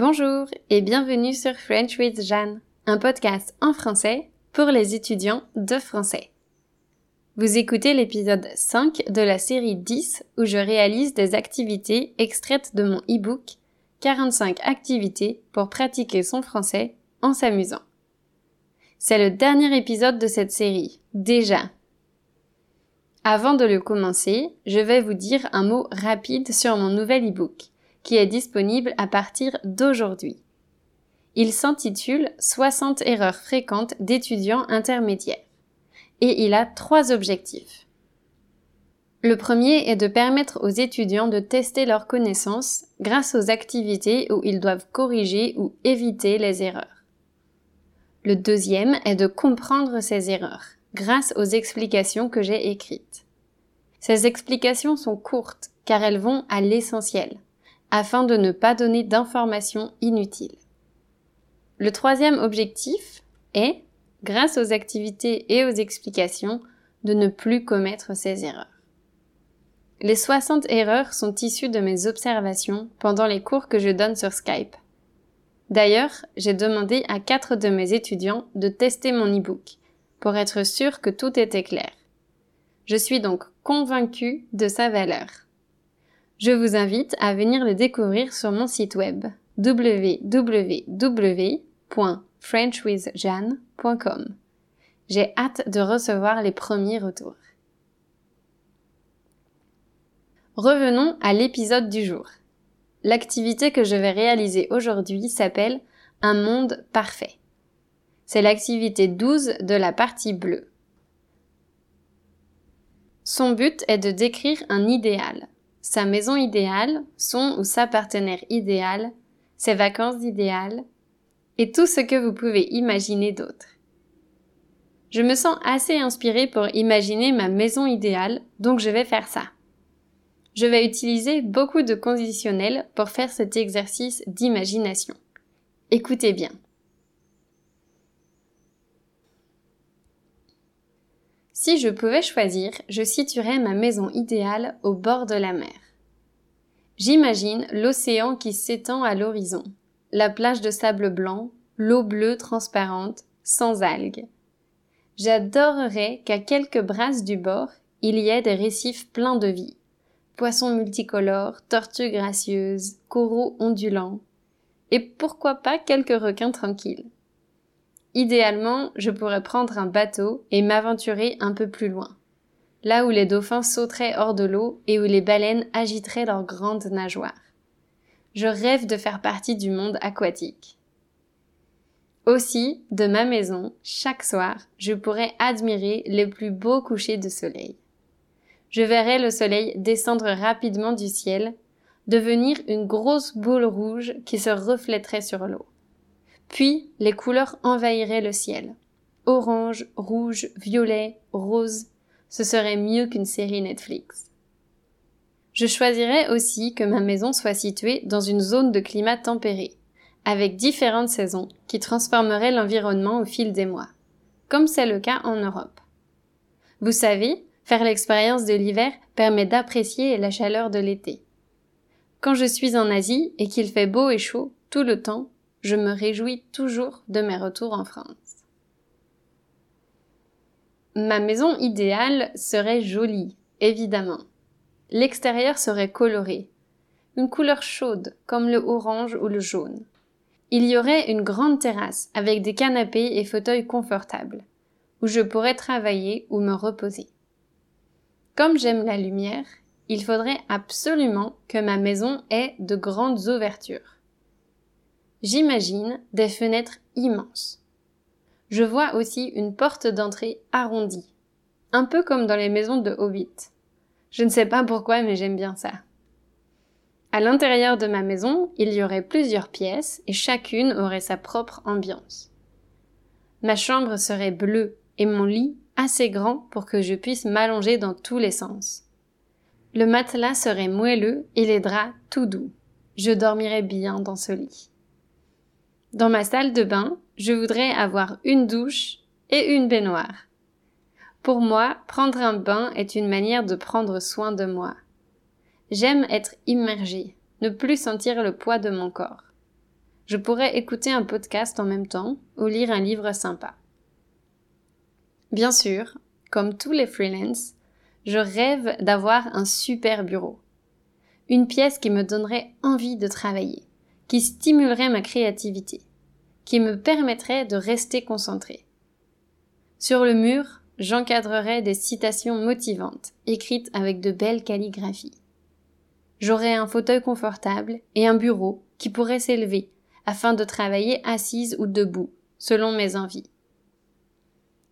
Bonjour et bienvenue sur French with Jeanne, un podcast en français pour les étudiants de français. Vous écoutez l'épisode 5 de la série 10 où je réalise des activités extraites de mon e-book 45 activités pour pratiquer son français en s'amusant. C'est le dernier épisode de cette série, déjà. Avant de le commencer, je vais vous dire un mot rapide sur mon nouvel e-book, qui est disponible à partir d'aujourd'hui. Il s'intitule 60 erreurs fréquentes d'étudiants intermédiaires. Et il a trois objectifs. Le premier est de permettre aux étudiants de tester leurs connaissances grâce aux activités où ils doivent corriger ou éviter les erreurs. Le deuxième est de comprendre ces erreurs grâce aux explications que j'ai écrites. Ces explications sont courtes car elles vont à l'essentiel, afin de ne pas donner d'informations inutiles. Le troisième objectif est, grâce aux activités et aux explications, de ne plus commettre ces erreurs. Les 60 erreurs sont issues de mes observations pendant les cours que je donne sur Skype. D'ailleurs, j'ai demandé à quatre de mes étudiants de tester mon e-book pour être sûr que tout était clair. Je suis donc convaincue de sa valeur. Je vous invite à venir le découvrir sur mon site web www.frenchwithjan.com. J'ai hâte de recevoir les premiers retours. Revenons à l'épisode du jour. L'activité que je vais réaliser aujourd'hui s'appelle Un monde parfait. C'est l'activité 12 de la partie bleue. Son but est de décrire un idéal, sa maison idéale, son ou sa partenaire idéal, ses vacances idéales, et tout ce que vous pouvez imaginer d'autre. Je me sens assez inspirée pour imaginer ma maison idéale, donc je vais faire ça. Je vais utiliser beaucoup de conditionnels pour faire cet exercice d'imagination. Écoutez bien. Si je pouvais choisir, je situerais ma maison idéale au bord de la mer. J'imagine l'océan qui s'étend à l'horizon, la plage de sable blanc, l'eau bleue transparente, sans algues. J'adorerais qu'à quelques brasses du bord, il y ait des récifs pleins de vie poissons multicolores, tortues gracieuses, coraux ondulants, et pourquoi pas quelques requins tranquilles. Idéalement, je pourrais prendre un bateau et m'aventurer un peu plus loin, là où les dauphins sauteraient hors de l'eau et où les baleines agiteraient leurs grandes nageoires. Je rêve de faire partie du monde aquatique. Aussi, de ma maison, chaque soir, je pourrais admirer les plus beaux couchers de soleil je verrais le soleil descendre rapidement du ciel, devenir une grosse boule rouge qui se reflèterait sur l'eau. Puis les couleurs envahiraient le ciel. Orange, rouge, violet, rose, ce serait mieux qu'une série Netflix. Je choisirais aussi que ma maison soit située dans une zone de climat tempéré, avec différentes saisons qui transformeraient l'environnement au fil des mois, comme c'est le cas en Europe. Vous savez, Faire l'expérience de l'hiver permet d'apprécier la chaleur de l'été. Quand je suis en Asie et qu'il fait beau et chaud tout le temps, je me réjouis toujours de mes retours en France. Ma maison idéale serait jolie, évidemment. L'extérieur serait coloré, une couleur chaude comme le orange ou le jaune. Il y aurait une grande terrasse avec des canapés et fauteuils confortables, où je pourrais travailler ou me reposer. Comme j'aime la lumière, il faudrait absolument que ma maison ait de grandes ouvertures. J'imagine des fenêtres immenses. Je vois aussi une porte d'entrée arrondie, un peu comme dans les maisons de Hobbit. Je ne sais pas pourquoi, mais j'aime bien ça. À l'intérieur de ma maison, il y aurait plusieurs pièces et chacune aurait sa propre ambiance. Ma chambre serait bleue et mon lit assez grand pour que je puisse m'allonger dans tous les sens. Le matelas serait moelleux et les draps tout doux. Je dormirais bien dans ce lit. Dans ma salle de bain, je voudrais avoir une douche et une baignoire. Pour moi, prendre un bain est une manière de prendre soin de moi. J'aime être immergée, ne plus sentir le poids de mon corps. Je pourrais écouter un podcast en même temps ou lire un livre sympa. Bien sûr, comme tous les freelances, je rêve d'avoir un super bureau. Une pièce qui me donnerait envie de travailler, qui stimulerait ma créativité, qui me permettrait de rester concentré. Sur le mur, j'encadrerais des citations motivantes, écrites avec de belles calligraphies. J'aurais un fauteuil confortable et un bureau qui pourrait s'élever afin de travailler assise ou debout, selon mes envies.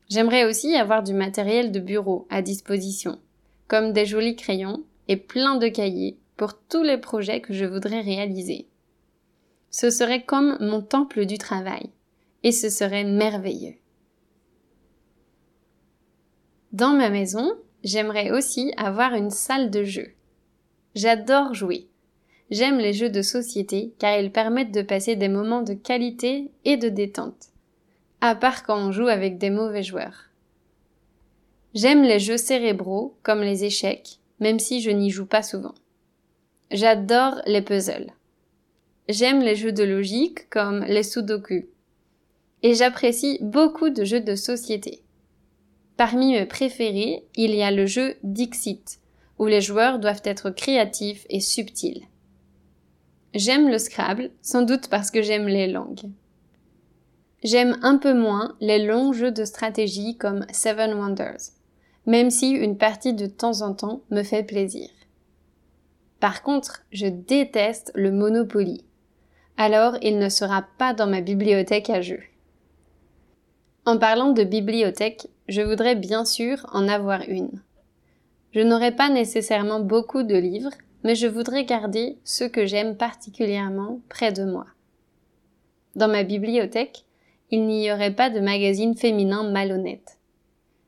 J'aimerais aussi avoir du matériel de bureau à disposition, comme des jolis crayons et plein de cahiers pour tous les projets que je voudrais réaliser. Ce serait comme mon temple du travail, et ce serait merveilleux. Dans ma maison, j'aimerais aussi avoir une salle de jeu. J'adore jouer. J'aime les jeux de société car ils permettent de passer des moments de qualité et de détente. À part quand on joue avec des mauvais joueurs. J'aime les jeux cérébraux comme les échecs, même si je n'y joue pas souvent. J'adore les puzzles. J'aime les jeux de logique comme les sudoku. Et j'apprécie beaucoup de jeux de société. Parmi mes préférés, il y a le jeu Dixit, où les joueurs doivent être créatifs et subtils. J'aime le Scrabble, sans doute parce que j'aime les langues. J'aime un peu moins les longs jeux de stratégie comme Seven Wonders, même si une partie de temps en temps me fait plaisir. Par contre, je déteste le Monopoly. Alors il ne sera pas dans ma bibliothèque à jeux. En parlant de bibliothèque, je voudrais bien sûr en avoir une. Je n'aurai pas nécessairement beaucoup de livres, mais je voudrais garder ceux que j'aime particulièrement près de moi. Dans ma bibliothèque, il n'y aurait pas de magazines féminins malhonnêtes.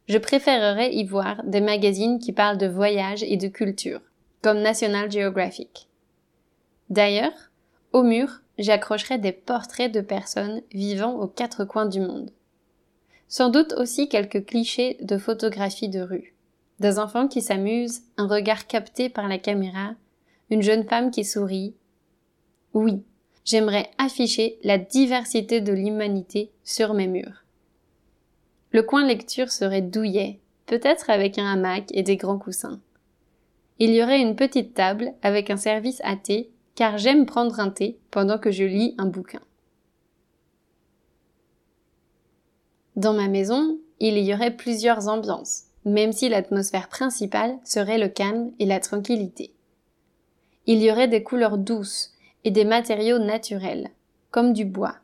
Je préférerais y voir des magazines qui parlent de voyage et de culture, comme National Geographic. D'ailleurs, au mur, j'accrocherai des portraits de personnes vivant aux quatre coins du monde. Sans doute aussi quelques clichés de photographie de rue. Des enfants qui s'amusent, un regard capté par la caméra, une jeune femme qui sourit. Oui, j'aimerais afficher la diversité de l'humanité sur mes murs. Le coin lecture serait douillet, peut-être avec un hamac et des grands coussins. Il y aurait une petite table avec un service à thé, car j'aime prendre un thé pendant que je lis un bouquin. Dans ma maison, il y aurait plusieurs ambiances, même si l'atmosphère principale serait le calme et la tranquillité. Il y aurait des couleurs douces et des matériaux naturels, comme du bois.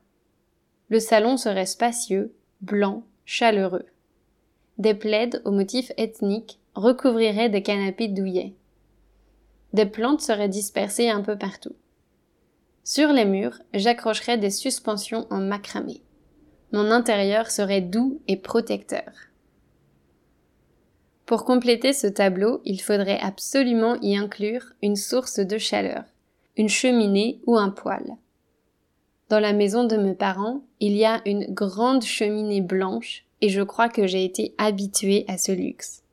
Le salon serait spacieux, blanc, chaleureux. Des plaides aux motifs ethniques recouvriraient des canapés douillets. Des plantes seraient dispersées un peu partout. Sur les murs, j'accrocherais des suspensions en macramé mon intérieur serait doux et protecteur. Pour compléter ce tableau, il faudrait absolument y inclure une source de chaleur, une cheminée ou un poêle. Dans la maison de mes parents, il y a une grande cheminée blanche et je crois que j'ai été habituée à ce luxe.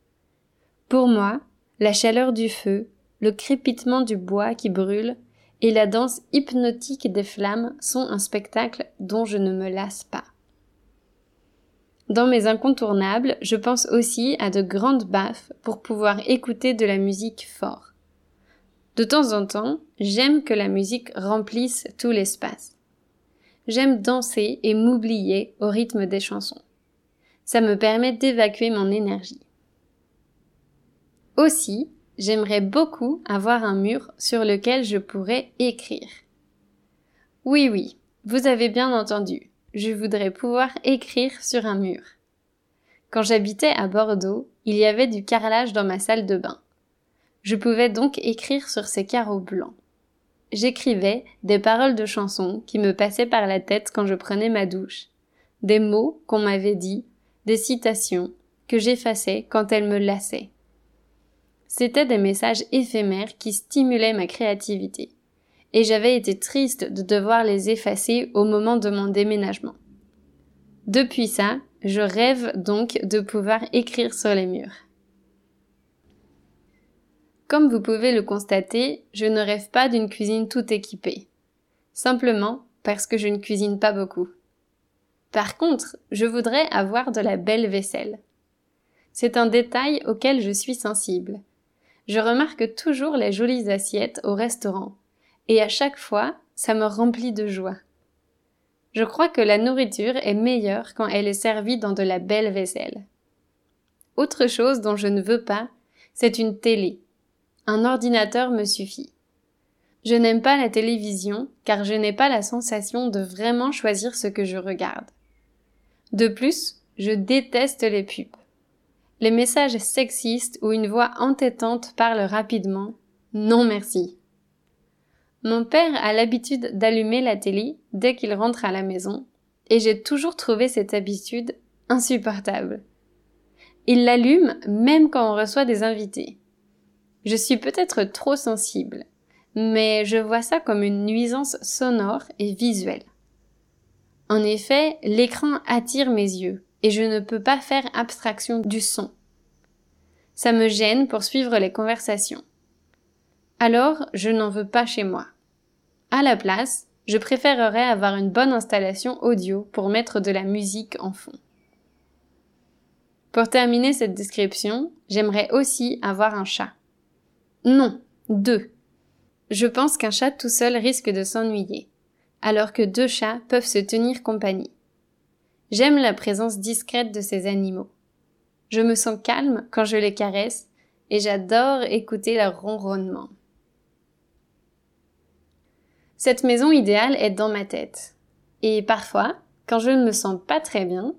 Pour moi, la chaleur du feu, le crépitement du bois qui brûle et la danse hypnotique des flammes sont un spectacle dont je ne me lasse pas. Dans mes incontournables, je pense aussi à de grandes baffes pour pouvoir écouter de la musique fort. De temps en temps, j'aime que la musique remplisse tout l'espace. J'aime danser et m'oublier au rythme des chansons. Ça me permet d'évacuer mon énergie. Aussi, j'aimerais beaucoup avoir un mur sur lequel je pourrais écrire. Oui, oui, vous avez bien entendu je voudrais pouvoir écrire sur un mur. Quand j'habitais à Bordeaux, il y avait du carrelage dans ma salle de bain. Je pouvais donc écrire sur ces carreaux blancs. J'écrivais des paroles de chansons qui me passaient par la tête quand je prenais ma douche, des mots qu'on m'avait dit, des citations que j'effaçais quand elles me lassaient. C'étaient des messages éphémères qui stimulaient ma créativité et j'avais été triste de devoir les effacer au moment de mon déménagement. Depuis ça, je rêve donc de pouvoir écrire sur les murs. Comme vous pouvez le constater, je ne rêve pas d'une cuisine tout équipée. Simplement, parce que je ne cuisine pas beaucoup. Par contre, je voudrais avoir de la belle vaisselle. C'est un détail auquel je suis sensible. Je remarque toujours les jolies assiettes au restaurant, et à chaque fois, ça me remplit de joie. Je crois que la nourriture est meilleure quand elle est servie dans de la belle vaisselle. Autre chose dont je ne veux pas, c'est une télé. Un ordinateur me suffit. Je n'aime pas la télévision car je n'ai pas la sensation de vraiment choisir ce que je regarde. De plus, je déteste les pubs. Les messages sexistes ou une voix entêtante parlent rapidement. Non merci. Mon père a l'habitude d'allumer la télé dès qu'il rentre à la maison, et j'ai toujours trouvé cette habitude insupportable. Il l'allume même quand on reçoit des invités. Je suis peut-être trop sensible, mais je vois ça comme une nuisance sonore et visuelle. En effet, l'écran attire mes yeux, et je ne peux pas faire abstraction du son. Ça me gêne pour suivre les conversations. Alors, je n'en veux pas chez moi. À la place, je préférerais avoir une bonne installation audio pour mettre de la musique en fond. Pour terminer cette description, j'aimerais aussi avoir un chat. Non, deux. Je pense qu'un chat tout seul risque de s'ennuyer, alors que deux chats peuvent se tenir compagnie. J'aime la présence discrète de ces animaux. Je me sens calme quand je les caresse et j'adore écouter leur ronronnement. Cette maison idéale est dans ma tête. Et parfois, quand je ne me sens pas très bien,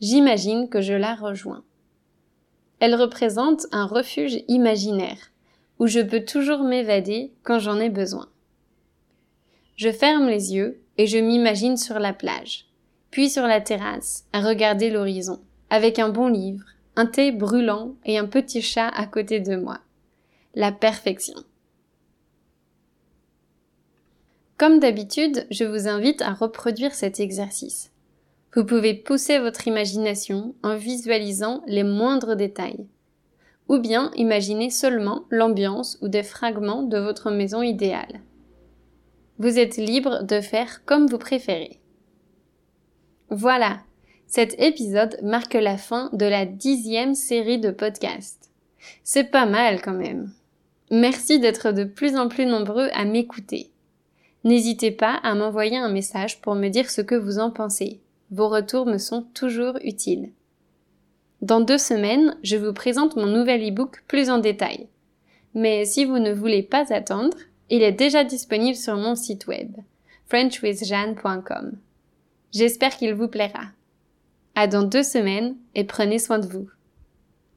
j'imagine que je la rejoins. Elle représente un refuge imaginaire, où je peux toujours m'évader quand j'en ai besoin. Je ferme les yeux et je m'imagine sur la plage, puis sur la terrasse, à regarder l'horizon, avec un bon livre, un thé brûlant et un petit chat à côté de moi. La perfection. Comme d'habitude, je vous invite à reproduire cet exercice. Vous pouvez pousser votre imagination en visualisant les moindres détails. Ou bien imaginer seulement l'ambiance ou des fragments de votre maison idéale. Vous êtes libre de faire comme vous préférez. Voilà, cet épisode marque la fin de la dixième série de podcasts. C'est pas mal quand même. Merci d'être de plus en plus nombreux à m'écouter. N'hésitez pas à m'envoyer un message pour me dire ce que vous en pensez. Vos retours me sont toujours utiles. Dans deux semaines, je vous présente mon nouvel e-book plus en détail. Mais si vous ne voulez pas attendre, il est déjà disponible sur mon site web, frenchwithjeanne.com. J'espère qu'il vous plaira. À dans deux semaines et prenez soin de vous.